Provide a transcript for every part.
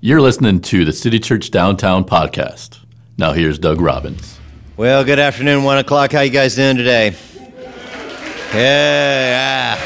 You're listening to the City Church Downtown podcast. Now here's Doug Robbins. Well, good afternoon, one o'clock. How you guys doing today? Yeah.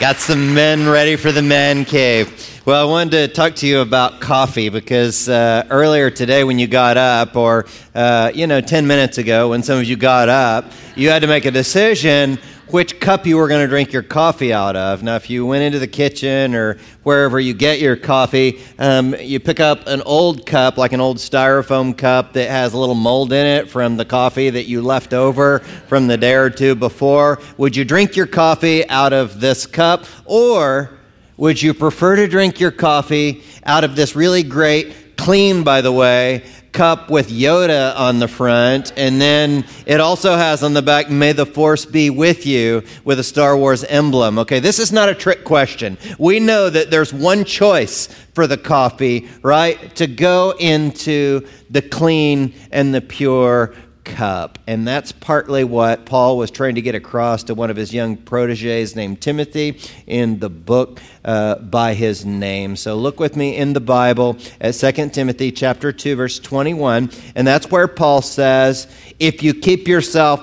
Got some men ready for the man cave. Well, I wanted to talk to you about coffee because uh, earlier today, when you got up, or uh, you know, ten minutes ago, when some of you got up, you had to make a decision which cup you were going to drink your coffee out of. Now, if you went into the kitchen or wherever you get your coffee, um, you pick up an old cup, like an old styrofoam cup that has a little mold in it from the coffee that you left over from the day or two before. Would you drink your coffee out of this cup? Or would you prefer to drink your coffee out of this really great, clean, by the way, cup with Yoda on the front, and then it also has on the back, May the Force be with you, with a Star Wars emblem. Okay, this is not a trick question. We know that there's one choice for the coffee, right? To go into the clean and the pure cup. And that's partly what Paul was trying to get across to one of his young proteges named Timothy in the book uh, by his name. So look with me in the Bible at 2 Timothy chapter 2 verse 21, and that's where Paul says, "If you keep yourself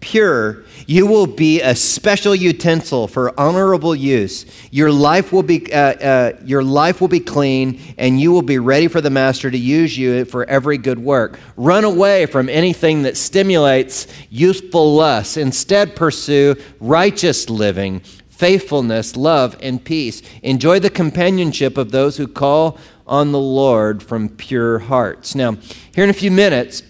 pure, you will be a special utensil for honorable use. Your life will be uh, uh, your life will be clean, and you will be ready for the master to use you for every good work. Run away from anything that stimulates youthful lust. Instead, pursue righteous living." Faithfulness, love, and peace. Enjoy the companionship of those who call on the Lord from pure hearts. Now, here in a few minutes,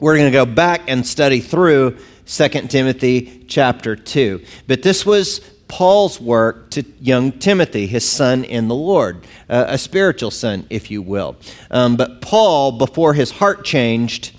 we're going to go back and study through 2 Timothy chapter 2. But this was Paul's work to young Timothy, his son in the Lord, uh, a spiritual son, if you will. Um, but Paul, before his heart changed,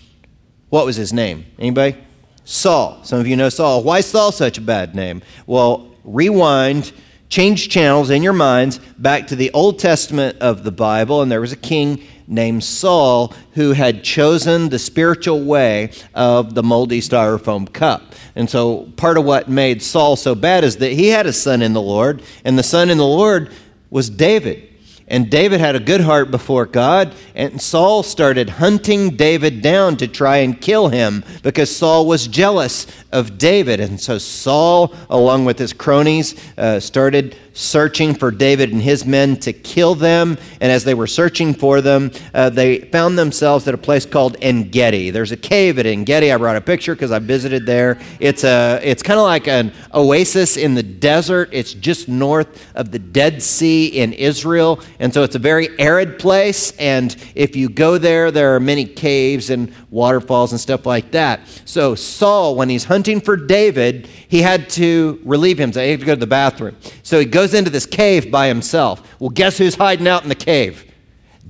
what was his name? Anybody? Saul. Some of you know Saul. Why Saul such a bad name? Well, rewind, change channels in your minds back to the Old Testament of the Bible, and there was a king named Saul who had chosen the spiritual way of the moldy styrofoam cup. And so part of what made Saul so bad is that he had a son in the Lord, and the son in the Lord was David. And David had a good heart before God, and Saul started hunting David down to try and kill him because Saul was jealous of David. And so Saul, along with his cronies, uh, started searching for David and his men to kill them. And as they were searching for them, uh, they found themselves at a place called En Gedi. There's a cave at En Gedi. I brought a picture because I visited there. It's, a, it's kind of like an oasis in the desert. It's just north of the Dead Sea in Israel. And so it's a very arid place. And if you go there, there are many caves and waterfalls and stuff like that. So Saul, when he's hunting for David, he had to relieve himself. He had to go to the bathroom. So he goes into this cave by himself. Well, guess who's hiding out in the cave?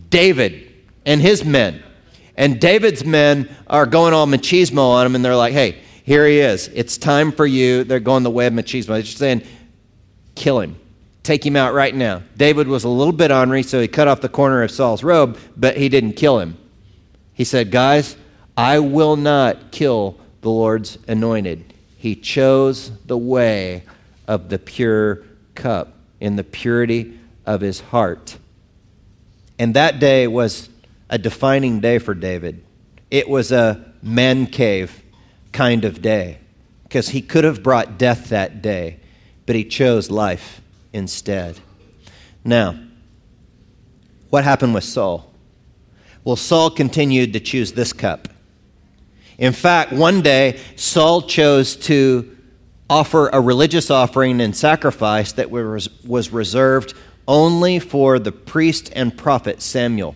David and his men. And David's men are going all machismo on him, and they're like, hey, here he is. It's time for you. They're going the way of machismo. They're just saying, kill him. Take him out right now. David was a little bit ornery, so he cut off the corner of Saul's robe, but he didn't kill him. He said, guys, I will not kill the Lord's anointed. He chose the way of the pure cup in the purity of his heart. And that day was a defining day for David. It was a man cave kind of day because he could have brought death that day, but he chose life instead. Now, what happened with Saul? Well, Saul continued to choose this cup. In fact, one day, Saul chose to offer a religious offering and sacrifice that was, was reserved only for the priest and prophet Samuel.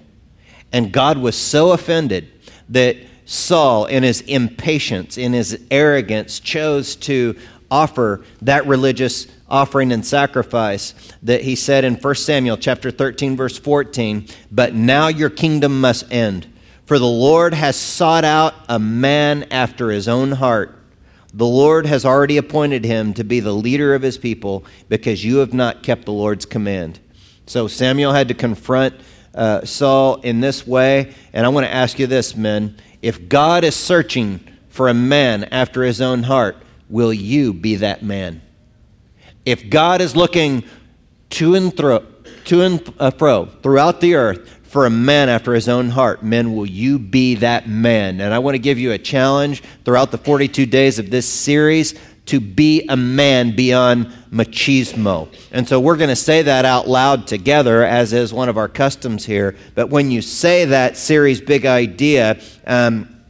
And God was so offended that Saul, in his impatience, in his arrogance, chose to offer that religious offering and sacrifice that he said in 1 Samuel chapter 13 verse 14, "But now your kingdom must end, for the Lord has sought out a man after his own heart. The Lord has already appointed him to be the leader of his people because you have not kept the Lord's command." So Samuel had to confront uh, Saul in this way, and I want to ask you this, men: if God is searching for a man after his own heart, will you be that man? If God is looking to and, thro- to and uh, fro throughout the earth for a man after his own heart. Men, will you be that man? And I want to give you a challenge throughout the 42 days of this series to be a man beyond machismo. And so we're going to say that out loud together, as is one of our customs here. But when you say that series big idea, um,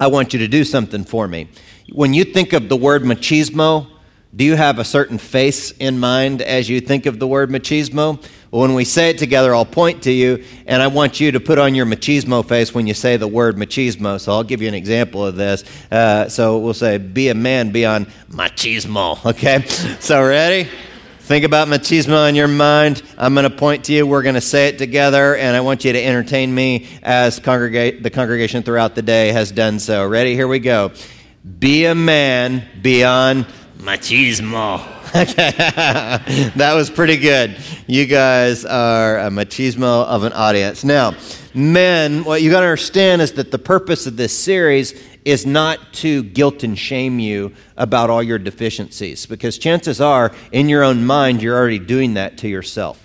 I want you to do something for me. When you think of the word machismo, do you have a certain face in mind as you think of the word machismo? Well, when we say it together, I'll point to you, and I want you to put on your machismo face when you say the word machismo. So I'll give you an example of this. Uh, so we'll say, be a man beyond machismo, okay? So, ready? Think about machismo in your mind. I'm going to point to you. We're going to say it together, and I want you to entertain me as congregate, the congregation throughout the day has done so. Ready? Here we go. Be a man beyond machismo. That was pretty good. You guys are a machismo of an audience. Now, men, what you got to understand is that the purpose of this series is not to guilt and shame you about all your deficiencies, because chances are, in your own mind, you're already doing that to yourself.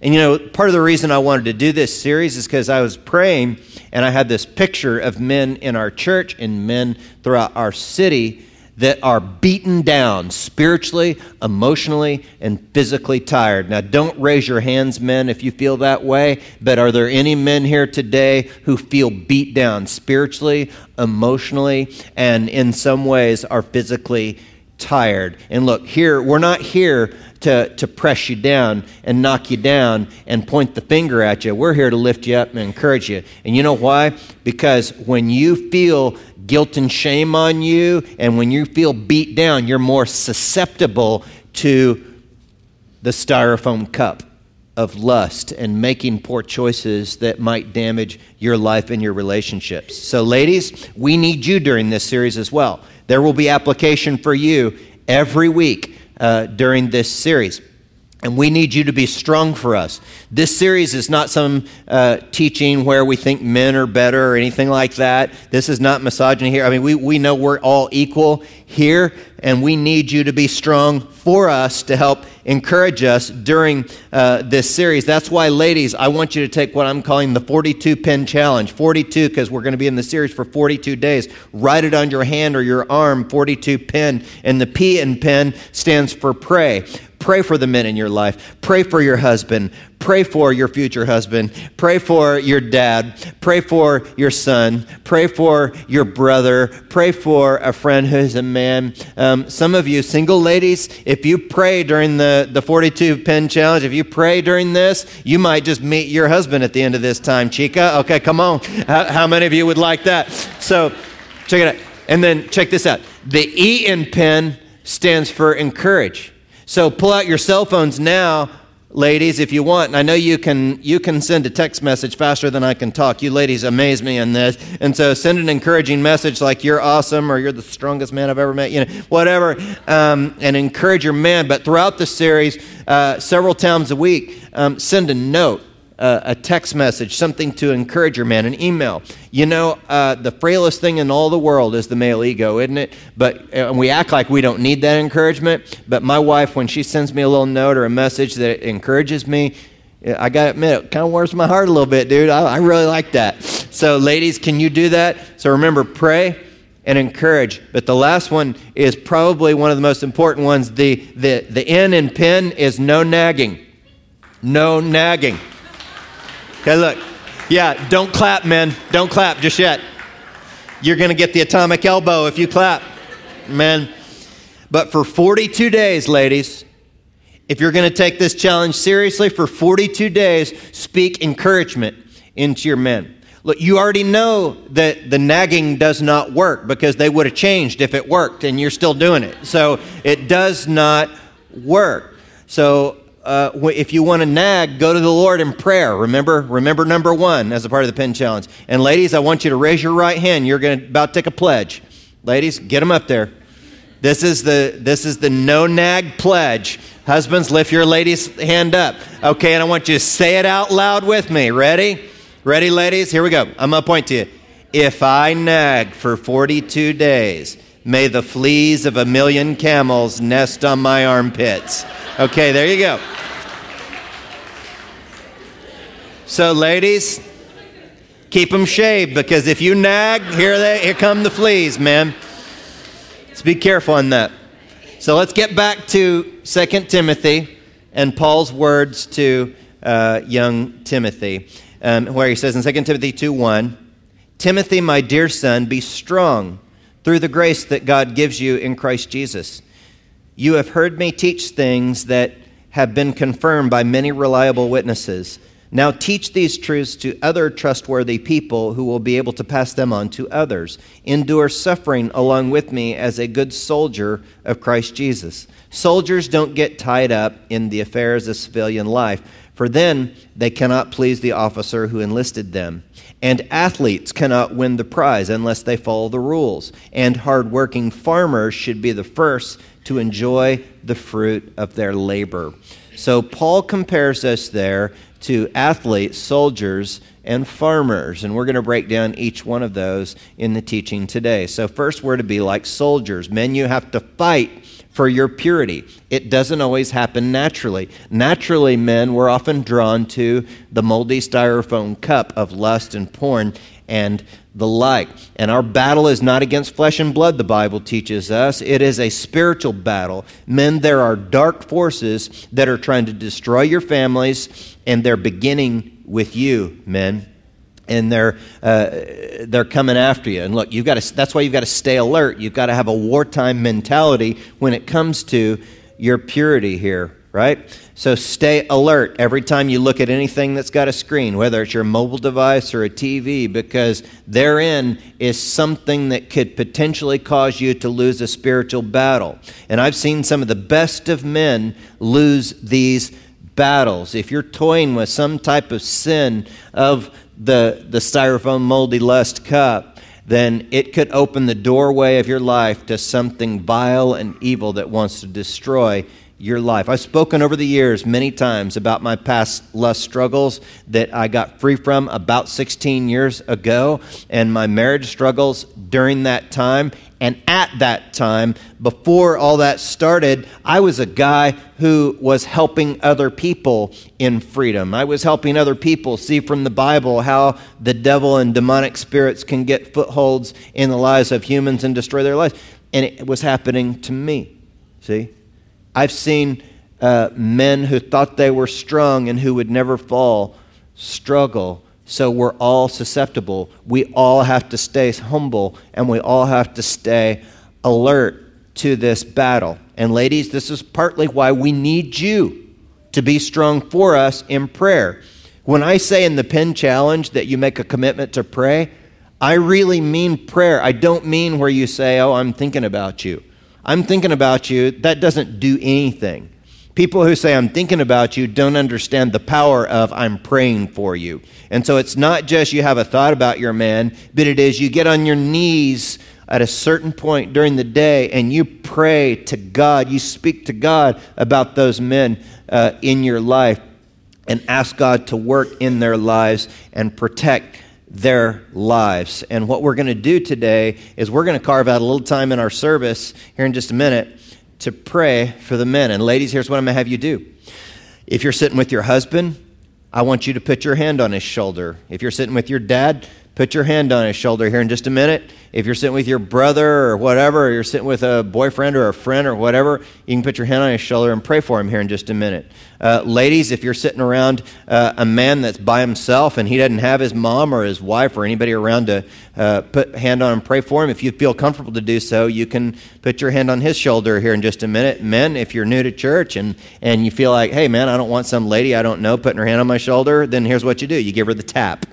And you know, part of the reason I wanted to do this series is because I was praying and I had this picture of men in our church and men throughout our city that are beaten down spiritually, emotionally, and physically tired. Now, don't raise your hands, men, if you feel that way, but are there any men here today who feel beat down spiritually, emotionally, and in some ways are physically tired? And look, here, we're not here to, to press you down and knock you down and point the finger at you. We're here to lift you up and encourage you. And you know why? Because when you feel guilt and shame on you, and when you feel beat down, you're more susceptible to the styrofoam cup of lust and making poor choices that might damage your life and your relationships. So, ladies, we need you during this series as well. There will be application for you every week uh, during this series. And we need you to be strong for us. This series is not some uh, teaching where we think men are better or anything like that. This is not misogyny here. I mean, we, we know we're all equal here, and we need you to be strong for us to help encourage us during uh, this series. That's why, ladies, I want you to take what I'm calling the 42 pen challenge. 42, because we're going to be in the series for 42 days. Write it on your hand or your arm, 42 pen. And the P in pen stands for pray. Pray for the men in your life. Pray for your husband. Pray for your future husband. Pray for your dad. Pray for your son. Pray for your brother. Pray for a friend who's a man. Um, some of you single ladies, if you pray during the, the 42 pen challenge, if you pray during this, you might just meet your husband at the end of this time, chica. Okay, come on. How, how many of you would like that? So check it out. And then check this out. The E in pen stands for encourage. So pull out your cell phones now, ladies, if you want. And I know you can you can send a text message faster than I can talk. You ladies amaze me in this. And so send an encouraging message like you're awesome or you're the strongest man I've ever met, you know, whatever, um, and encourage your man. But throughout the series, uh, several times a week, um, send a note a text message, something to encourage your man, an email. You know, uh, the frailest thing in all the world is the male ego, isn't it? But uh, we act like we don't need that encouragement. But my wife, when she sends me a little note or a message that encourages me, I got to admit, it kind of warms my heart a little bit, dude. I, I really like that. So, ladies, can you do that? So, remember, pray and encourage. But the last one is probably one of the most important ones. The, the, the N in pen is no nagging. No nagging. Okay, look. Yeah, don't clap, men. Don't clap just yet. You're going to get the atomic elbow if you clap, men. But for 42 days, ladies, if you're going to take this challenge seriously, for 42 days, speak encouragement into your men. Look, you already know that the nagging does not work because they would have changed if it worked and you're still doing it. So it does not work. So uh, if you want to nag, go to the Lord in prayer. Remember, remember number one as a part of the pen challenge. And ladies, I want you to raise your right hand. You're going to about take a pledge. Ladies, get them up there. This is the this is the no nag pledge. Husbands, lift your lady's hand up. Okay, and I want you to say it out loud with me. Ready? Ready, ladies? Here we go. I'm gonna point to you. If I nag for 42 days, may the fleas of a million camels nest on my armpits. Okay, there you go. So, ladies, keep them shaved because if you nag, here they here come the fleas, man. Let's be careful on that. So let's get back to 2 Timothy and Paul's words to uh, young Timothy, um, where he says in 2 Timothy 2 1, Timothy, my dear son, be strong through the grace that God gives you in Christ Jesus. You have heard me teach things that have been confirmed by many reliable witnesses. Now teach these truths to other trustworthy people who will be able to pass them on to others. Endure suffering along with me as a good soldier of Christ Jesus. Soldiers don't get tied up in the affairs of civilian life, for then they cannot please the officer who enlisted them. And athletes cannot win the prize unless they follow the rules. And hardworking farmers should be the first to enjoy the fruit of their labor. So Paul compares us there to athletes, soldiers, and farmers. And we're going to break down each one of those in the teaching today. So, first, we're to be like soldiers. Men, you have to fight for your purity. It doesn't always happen naturally. Naturally, men, we're often drawn to the moldy styrofoam cup of lust and porn and the like. And our battle is not against flesh and blood, the Bible teaches us. It is a spiritual battle. Men, there are dark forces that are trying to destroy your families, and they're beginning with you, men. And they're, uh, they're coming after you. And look, you've got to, that's why you've got to stay alert. You've got to have a wartime mentality when it comes to your purity here right? So stay alert every time you look at anything that's got a screen, whether it's your mobile device or a TV, because therein is something that could potentially cause you to lose a spiritual battle. And I've seen some of the best of men lose these battles. If you're toying with some type of sin of the, the styrofoam moldy lust cup, then it could open the doorway of your life to something vile and evil that wants to destroy your life. I've spoken over the years many times about my past lust struggles that I got free from about 16 years ago and my marriage struggles during that time. And at that time, before all that started, I was a guy who was helping other people in freedom. I was helping other people see from the Bible how the devil and demonic spirits can get footholds in the lives of humans and destroy their lives. And it was happening to me. See? I've seen uh, men who thought they were strong and who would never fall struggle. So we're all susceptible. We all have to stay humble and we all have to stay alert to this battle. And ladies, this is partly why we need you to be strong for us in prayer. When I say in the pen challenge that you make a commitment to pray, I really mean prayer. I don't mean where you say, Oh, I'm thinking about you. I'm thinking about you, that doesn't do anything. People who say, I'm thinking about you, don't understand the power of I'm praying for you. And so it's not just you have a thought about your man, but it is you get on your knees at a certain point during the day and you pray to God, you speak to God about those men uh, in your life and ask God to work in their lives and protect their lives. And what we're going to do today is we're going to carve out a little time in our service here in just a minute to pray for the men. And ladies, here's what I'm going to have you do. If you're sitting with your husband, I want you to put your hand on his shoulder. If you're sitting with your dad, put your hand on his shoulder here in just a minute. If you're sitting with your brother or whatever, or you're sitting with a boyfriend or a friend or whatever, you can put your hand on his shoulder and pray for him here in just a minute. Uh, ladies, if you're sitting around uh, a man that's by himself and he doesn't have his mom or his wife or anybody around to uh, put hand on and pray for him, if you feel comfortable to do so, you can put your hand on his shoulder here in just a minute. Men, if you're new to church and, and you feel like, hey, man, I don't want some lady I don't know putting her hand on my shoulder, then here's what you do you give her the tap.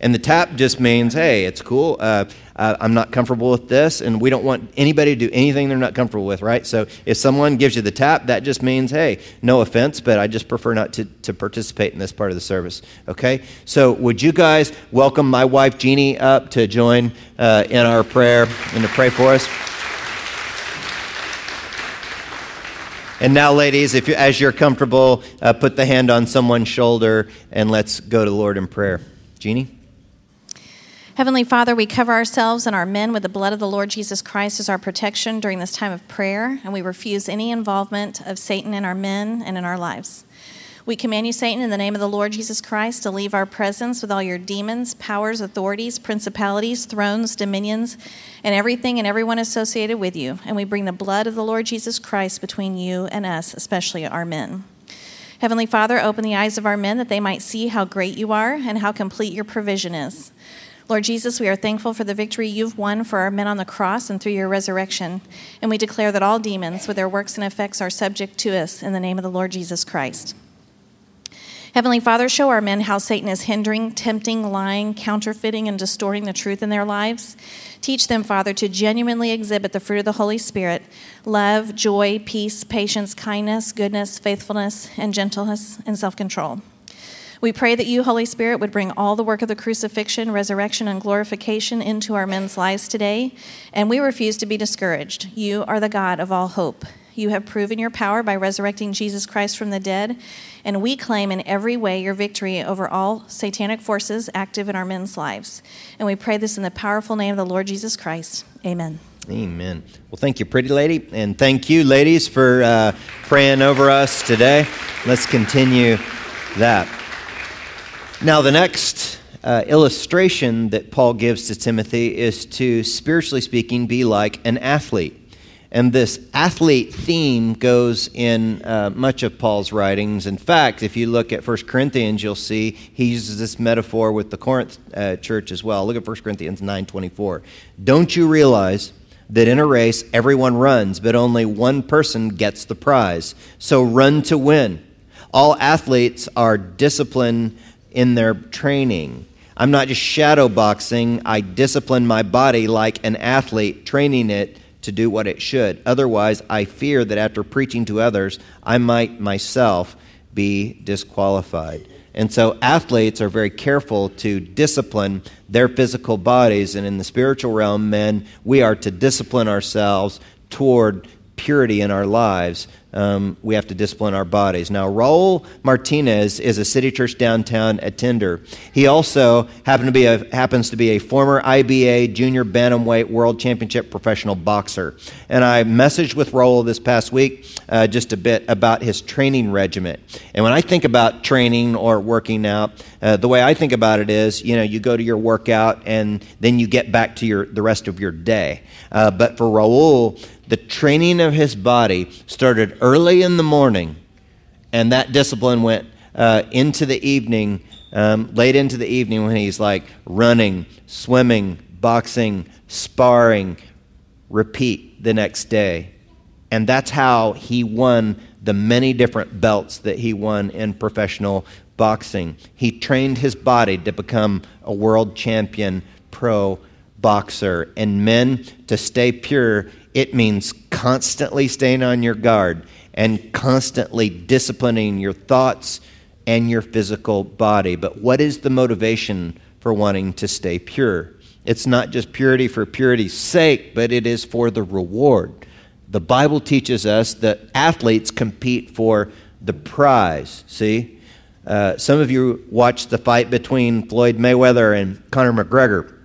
And the tap just means, hey, it's cool. Uh, uh, I'm not comfortable with this, and we don't want anybody to do anything they're not comfortable with, right? So if someone gives you the tap, that just means, hey, no offense, but I just prefer not to, to participate in this part of the service, okay? So would you guys welcome my wife, Jeannie, up to join uh, in our prayer and to pray for us? And now, ladies, if you, as you're comfortable, uh, put the hand on someone's shoulder and let's go to the Lord in prayer. Jeannie? Heavenly Father, we cover ourselves and our men with the blood of the Lord Jesus Christ as our protection during this time of prayer, and we refuse any involvement of Satan in our men and in our lives. We command you, Satan, in the name of the Lord Jesus Christ, to leave our presence with all your demons, powers, authorities, principalities, thrones, dominions, and everything and everyone associated with you. And we bring the blood of the Lord Jesus Christ between you and us, especially our men. Heavenly Father, open the eyes of our men that they might see how great you are and how complete your provision is. Lord Jesus, we are thankful for the victory you've won for our men on the cross and through your resurrection. And we declare that all demons, with their works and effects, are subject to us in the name of the Lord Jesus Christ. Heavenly Father, show our men how Satan is hindering, tempting, lying, counterfeiting, and distorting the truth in their lives. Teach them, Father, to genuinely exhibit the fruit of the Holy Spirit love, joy, peace, patience, kindness, goodness, faithfulness, and gentleness, and self control. We pray that you, Holy Spirit, would bring all the work of the crucifixion, resurrection, and glorification into our men's lives today, and we refuse to be discouraged. You are the God of all hope. You have proven your power by resurrecting Jesus Christ from the dead, and we claim in every way your victory over all satanic forces active in our men's lives. And we pray this in the powerful name of the Lord Jesus Christ. Amen. Amen. Well, thank you, pretty lady. And thank you, ladies, for uh, praying over us today. Let's continue that. Now, the next uh, illustration that Paul gives to Timothy is to, spiritually speaking, be like an athlete. And this athlete theme goes in uh, much of Paul's writings. In fact, if you look at 1 Corinthians, you'll see he uses this metaphor with the Corinth uh, church as well. Look at 1 Corinthians 9.24. Don't you realize that in a race everyone runs, but only one person gets the prize? So run to win. All athletes are disciplined in their training. I'm not just shadow boxing, I discipline my body like an athlete, training it to do what it should. Otherwise, I fear that after preaching to others, I might myself be disqualified. And so, athletes are very careful to discipline their physical bodies. And in the spiritual realm, men, we are to discipline ourselves toward purity in our lives um, we have to discipline our bodies. Now, Raul Martinez is a city church downtown attender. He also happen to be a, happens to be a former IBA junior bantamweight world championship professional boxer. And I messaged with Raul this past week uh, just a bit about his training regimen. And when I think about training or working out, uh, the way I think about it is, you know, you go to your workout and then you get back to your the rest of your day. Uh, but for Raul, the training of his body started early in the morning, and that discipline went uh, into the evening, um, late into the evening when he's like running, swimming, boxing, sparring, repeat the next day. And that's how he won the many different belts that he won in professional boxing. He trained his body to become a world champion pro boxer. And men, to stay pure it means constantly staying on your guard and constantly disciplining your thoughts and your physical body. But what is the motivation for wanting to stay pure? It's not just purity for purity's sake, but it is for the reward. The Bible teaches us that athletes compete for the prize. See? Uh, some of you watched the fight between Floyd Mayweather and Conor McGregor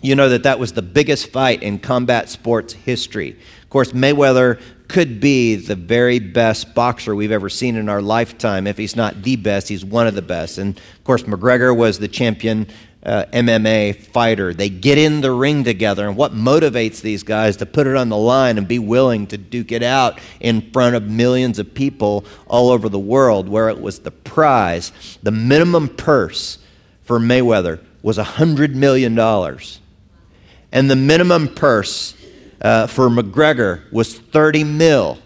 you know that that was the biggest fight in combat sports history. Of course, Mayweather could be the very best boxer we've ever seen in our lifetime. If he's not the best, he's one of the best. And of course, McGregor was the champion uh, MMA fighter. They get in the ring together, and what motivates these guys to put it on the line and be willing to duke it out in front of millions of people all over the world, where it was the prize, the minimum purse for Mayweather was $100 million and the minimum purse uh, for McGregor was 30 mil.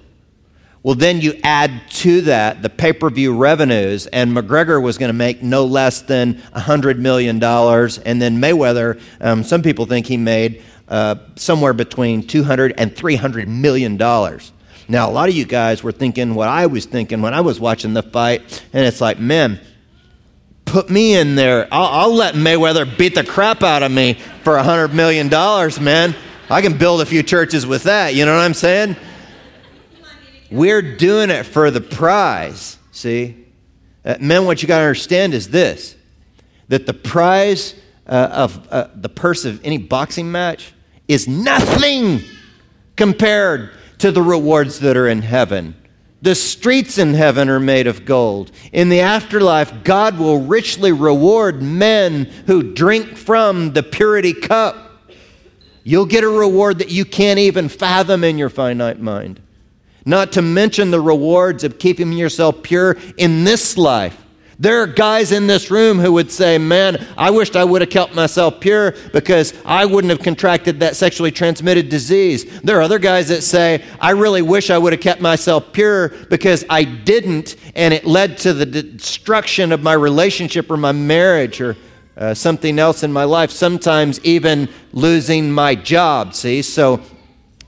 Well, then you add to that the pay per view revenues, and McGregor was going to make no less than $100 million. And then Mayweather, um, some people think he made uh, somewhere between 200 and 300 million dollars. Now, a lot of you guys were thinking what I was thinking when I was watching the fight, and it's like, man, put me in there. I'll, I'll let Mayweather beat the crap out of me for a $100 million, man. I can build a few churches with that. You know what I'm saying? We're doing it for the prize, see? Uh, men, what you got to understand is this that the prize uh, of uh, the purse of any boxing match is nothing compared to the rewards that are in heaven The streets in heaven are made of gold. In the afterlife, God will richly reward men who drink from the purity cup. You'll get a reward that you can't even fathom in your finite mind. Not to mention the rewards of keeping yourself pure in this life. There are guys in this room who would say, Man, I wished I would have kept myself pure because I wouldn't have contracted that sexually transmitted disease. There are other guys that say, I really wish I would have kept myself pure because I didn't, and it led to the destruction of my relationship or my marriage or uh, something else in my life, sometimes even losing my job. See? So,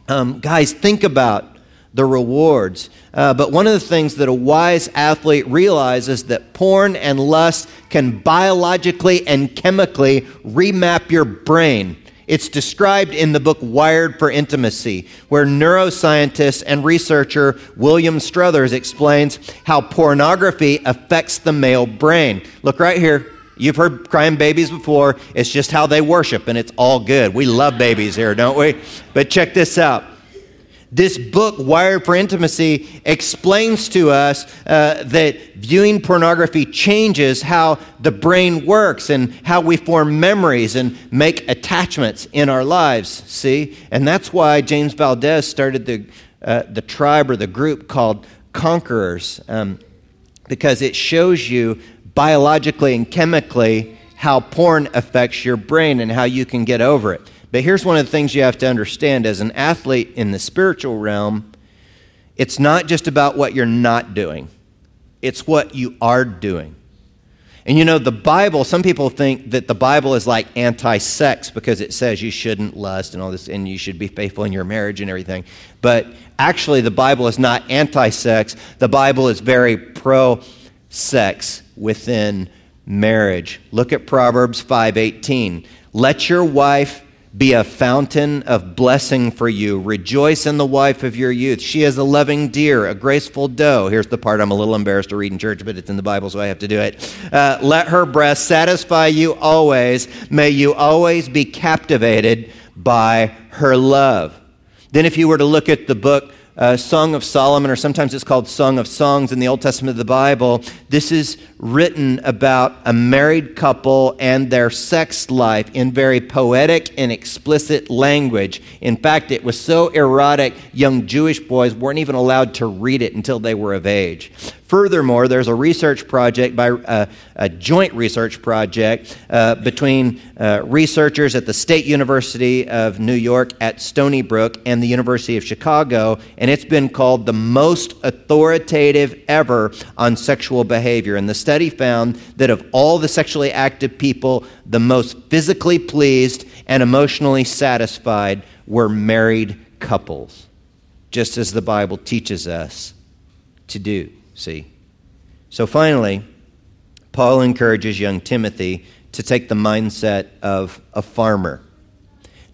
um, guys, think about the rewards. Uh, but one of the things that a wise athlete realizes that porn and lust can biologically and chemically remap your brain. It's described in the book Wired for Intimacy, where neuroscientist and researcher William Struthers explains how pornography affects the male brain. Look right here. You've heard crying babies before. It's just how they worship, and it's all good. We love babies here, don't we? But check this out. This book, Wired for Intimacy, explains to us uh, that viewing pornography changes how the brain works and how we form memories and make attachments in our lives. See? And that's why James Valdez started the, uh, the tribe or the group called Conquerors, um, because it shows you biologically and chemically how porn affects your brain and how you can get over it. But here's one of the things you have to understand as an athlete in the spiritual realm it's not just about what you're not doing, it's what you are doing. And you know, the Bible, some people think that the Bible is like anti sex because it says you shouldn't lust and all this, and you should be faithful in your marriage and everything. But actually, the Bible is not anti sex, the Bible is very pro sex within marriage. Look at Proverbs 5:18. Let your wife be a fountain of blessing for you. Rejoice in the wife of your youth. She is a loving deer, a graceful doe. Here's the part I'm a little embarrassed to read in church, but it's in the Bible, so I have to do it. Uh, let her breast satisfy you always. May you always be captivated by her love. Then, if you were to look at the book uh, Song of Solomon, or sometimes it's called Song of Songs in the Old Testament of the Bible. This is written about a married couple and their sex life in very poetic and explicit language. In fact, it was so erotic, young Jewish boys weren't even allowed to read it until they were of age. Furthermore, there's a research project by uh, a joint research project uh, between uh, researchers at the State University of New York at Stony Brook and the University of Chicago, and it's been called the most authoritative ever on sexual behavior. And the study found that of all the sexually active people, the most physically pleased and emotionally satisfied were married couples, just as the Bible teaches us to do. See? So finally, Paul encourages young Timothy to take the mindset of a farmer.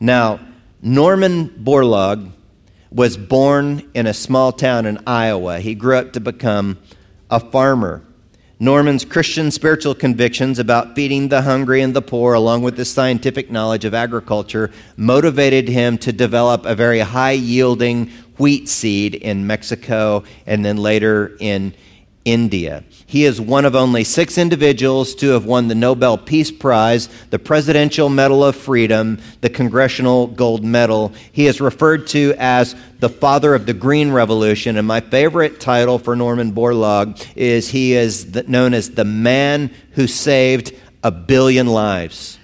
Now, Norman Borlaug was born in a small town in Iowa. He grew up to become a farmer. Norman's Christian spiritual convictions about feeding the hungry and the poor, along with his scientific knowledge of agriculture, motivated him to develop a very high yielding wheat seed in Mexico and then later in India. He is one of only six individuals to have won the Nobel Peace Prize, the Presidential Medal of Freedom, the Congressional Gold Medal. He is referred to as the father of the Green Revolution, and my favorite title for Norman Borlaug is he is known as the man who saved a billion lives.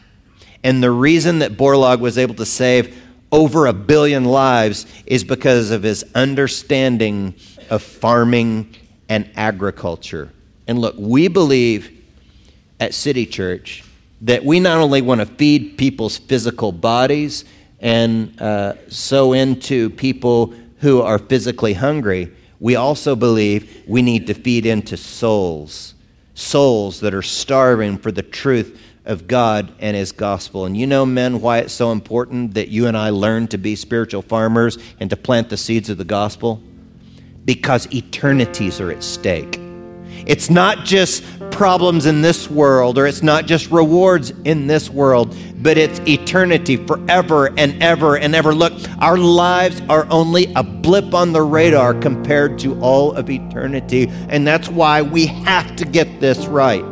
And the reason that Borlaug was able to save over a billion lives is because of his understanding of farming and agriculture. And look, we believe at City Church that we not only want to feed people's physical bodies and uh, sow into people who are physically hungry, we also believe we need to feed into souls, souls that are starving for the truth of God and His gospel. And you know, men, why it's so important that you and I learn to be spiritual farmers and to plant the seeds of the gospel? Because eternities are at stake. It's not just problems in this world, or it's not just rewards in this world, but it's eternity forever and ever and ever. Look, our lives are only a blip on the radar compared to all of eternity. And that's why we have to get this right.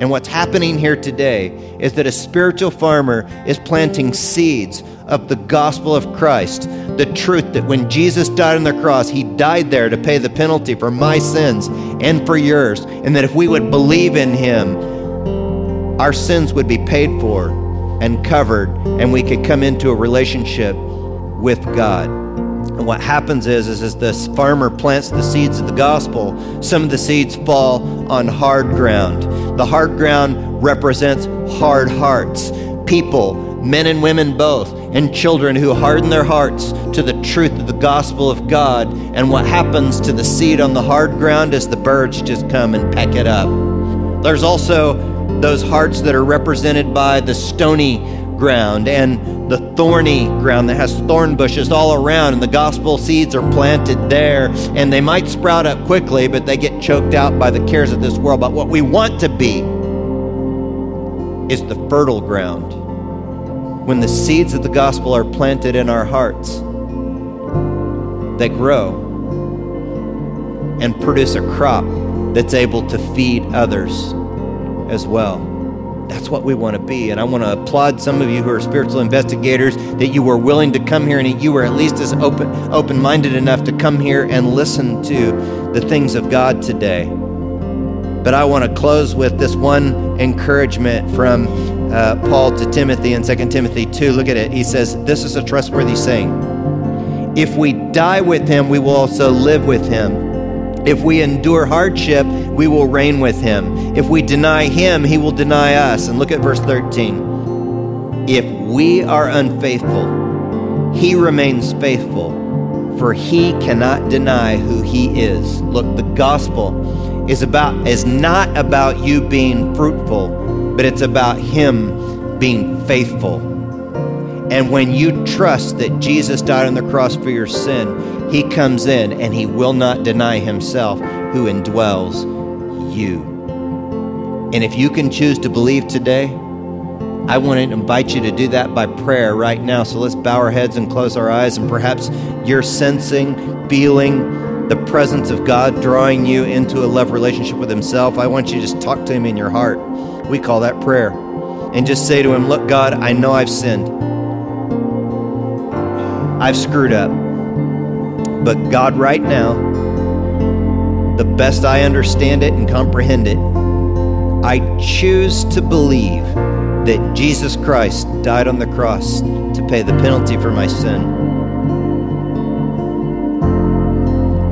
And what's happening here today is that a spiritual farmer is planting seeds of the gospel of Christ, the truth that when Jesus died on the cross, he died there to pay the penalty for my sins and for yours, and that if we would believe in him, our sins would be paid for and covered, and we could come into a relationship with God. And what happens is, is, as this farmer plants the seeds of the gospel, some of the seeds fall on hard ground. The hard ground represents hard hearts, people, men and women both, and children who harden their hearts to the truth of the gospel of God. And what happens to the seed on the hard ground is the birds just come and peck it up. There's also those hearts that are represented by the stony ground and the thorny ground that has thorn bushes all around, and the gospel seeds are planted there, and they might sprout up quickly, but they get choked out by the cares of this world. But what we want to be is the fertile ground. When the seeds of the gospel are planted in our hearts, they grow and produce a crop that's able to feed others as well. That's what we want to be. And I want to applaud some of you who are spiritual investigators that you were willing to come here and you were at least as open open minded enough to come here and listen to the things of God today. But I want to close with this one encouragement from uh, Paul to Timothy in 2 Timothy 2. Look at it. He says, This is a trustworthy saying. If we die with him, we will also live with him. If we endure hardship, we will reign with him. If we deny him, he will deny us. And look at verse 13. If we are unfaithful, he remains faithful, for he cannot deny who he is. Look, the gospel is about is not about you being fruitful, but it's about him being faithful. And when you trust that Jesus died on the cross for your sin, he comes in and he will not deny himself who indwells you. And if you can choose to believe today, I want to invite you to do that by prayer right now. So let's bow our heads and close our eyes. And perhaps you're sensing, feeling the presence of God drawing you into a love relationship with Himself. I want you to just talk to Him in your heart. We call that prayer. And just say to Him, Look, God, I know I've sinned. I've screwed up. But God, right now, the best I understand it and comprehend it, I choose to believe that Jesus Christ died on the cross to pay the penalty for my sin.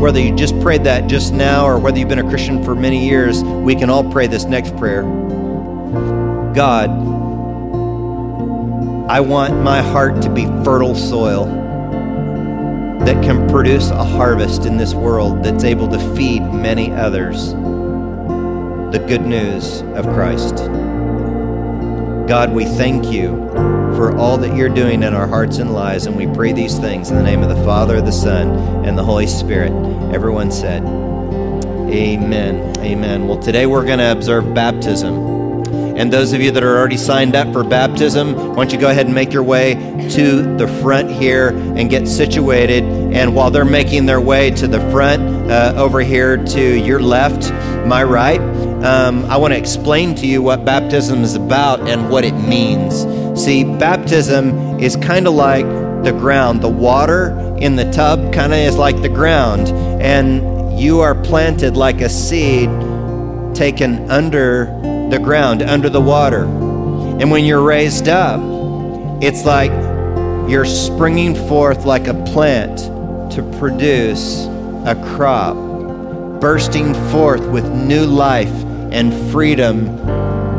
Whether you just prayed that just now or whether you've been a Christian for many years, we can all pray this next prayer. God, I want my heart to be fertile soil that can produce a harvest in this world that's able to feed many others the good news of Christ. God, we thank you for all that you're doing in our hearts and lives, and we pray these things in the name of the Father, the Son, and the Holy Spirit. Everyone said, Amen. Amen. Well, today we're going to observe baptism. And those of you that are already signed up for baptism, why don't you go ahead and make your way to the front here and get situated. And while they're making their way to the front, uh, over here to your left, my right, um, I want to explain to you what baptism is about and what it means. See, baptism is kind of like the ground. The water in the tub kind of is like the ground. And you are planted like a seed taken under the ground, under the water. And when you're raised up, it's like you're springing forth like a plant to produce a crop, bursting forth with new life and freedom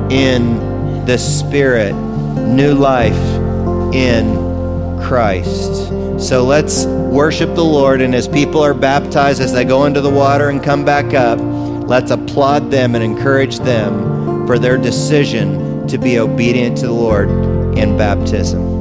in the Spirit, new life in Christ. So let's worship the Lord, and as people are baptized, as they go into the water and come back up, let's applaud them and encourage them for their decision to be obedient to the Lord in baptism.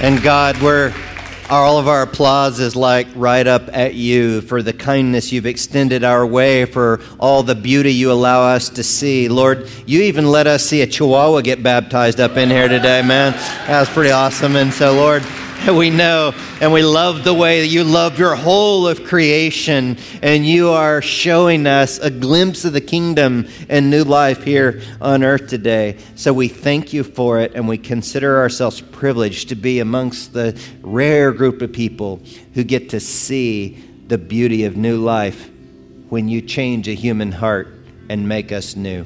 And God, we're all of our applause is like right up at you for the kindness you've extended our way, for all the beauty you allow us to see. Lord, you even let us see a chihuahua get baptized up in here today, man. That was pretty awesome. And so, Lord, we know and we love the way that you love your whole of creation and you are showing us a glimpse of the kingdom and new life here on earth today. So we thank you for it and we consider ourselves privileged to be amongst the rare group of people who get to see the beauty of new life when you change a human heart and make us new.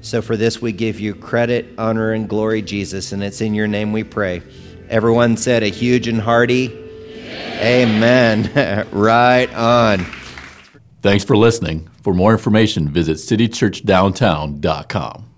So for this we give you credit, honor, and glory, Jesus, and it's in your name we pray. Everyone said a huge and hearty Amen. Amen. right on. Thanks for listening. For more information, visit citychurchdowntown.com.